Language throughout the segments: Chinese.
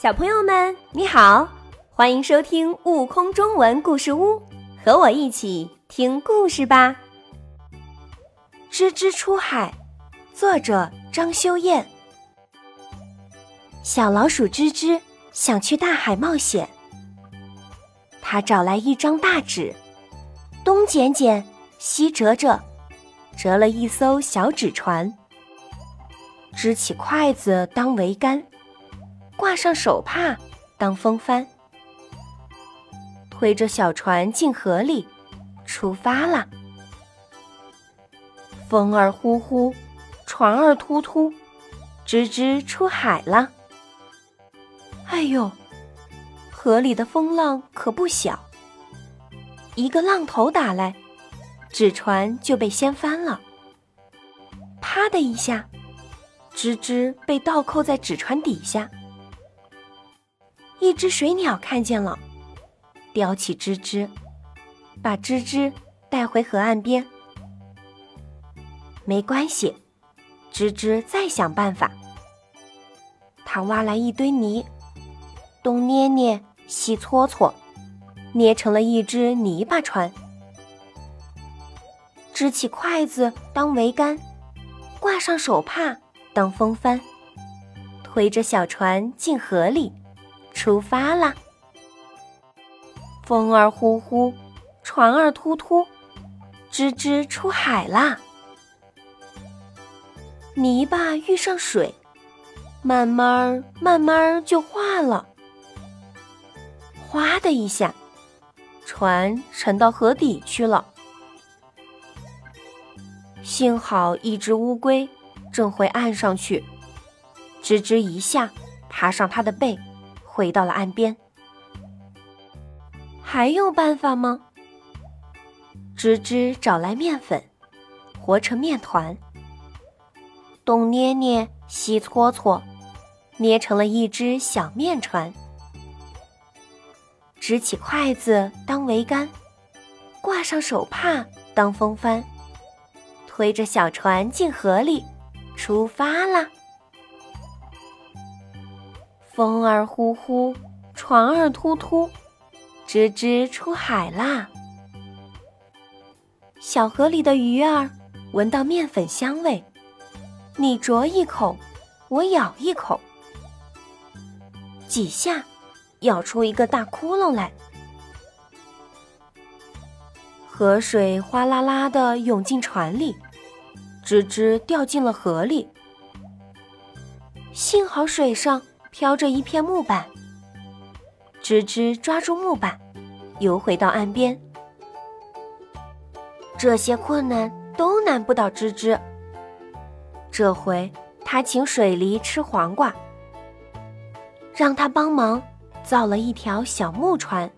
小朋友们，你好，欢迎收听《悟空中文故事屋》，和我一起听故事吧。吱吱出海，作者张修燕。小老鼠吱吱想去大海冒险，他找来一张大纸，东剪剪，西折折，折了一艘小纸船，支起筷子当桅杆。挂上手帕当风帆，推着小船进河里，出发了。风儿呼呼，船儿突突，吱吱出海了。哎呦，河里的风浪可不小，一个浪头打来，纸船就被掀翻了。啪的一下，吱吱被倒扣在纸船底下。一只水鸟看见了，叼起吱吱，把吱吱带回河岸边。没关系，吱吱再想办法。他挖来一堆泥，东捏捏，西搓搓，捏成了一只泥巴船。支起筷子当桅杆，挂上手帕当风帆，推着小船进河里。出发啦！风儿呼呼，船儿突突，吱吱出海啦！泥巴遇上水，慢慢慢慢就化了。哗的一下，船沉到河底去了。幸好一只乌龟正回岸上去，吱吱一下爬上它的背。回到了岸边，还有办法吗？吱吱找来面粉，和成面团，东捏捏，西搓搓，捏成了一只小面船。支起筷子当桅杆，挂上手帕当风帆，推着小船进河里，出发啦！风儿呼呼，船儿突突，吱吱出海啦！小河里的鱼儿闻到面粉香味，你啄一口，我咬一口，几下咬出一个大窟窿来。河水哗啦啦的涌进船里，吱吱掉进了河里。幸好水上。飘着一片木板，吱吱抓住木板，游回到岸边。这些困难都难不倒吱吱。这回他请水狸吃黄瓜，让他帮忙造了一条小木船，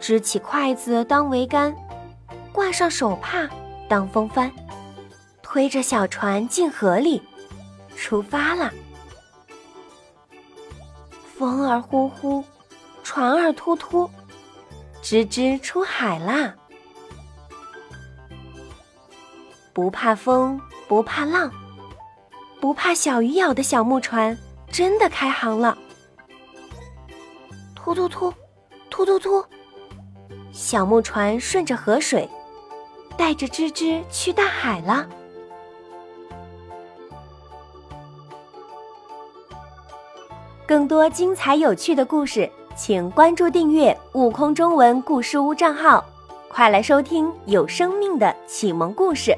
支起筷子当桅杆，挂上手帕当风帆，推着小船进河里。出发了，风儿呼呼，船儿突突，吱吱出海啦！不怕风，不怕浪，不怕小鱼咬的小木船真的开航了！突突突，突突突，小木船顺着河水，带着吱吱去大海了。更多精彩有趣的故事，请关注订阅“悟空中文故事屋”账号，快来收听有生命的启蒙故事。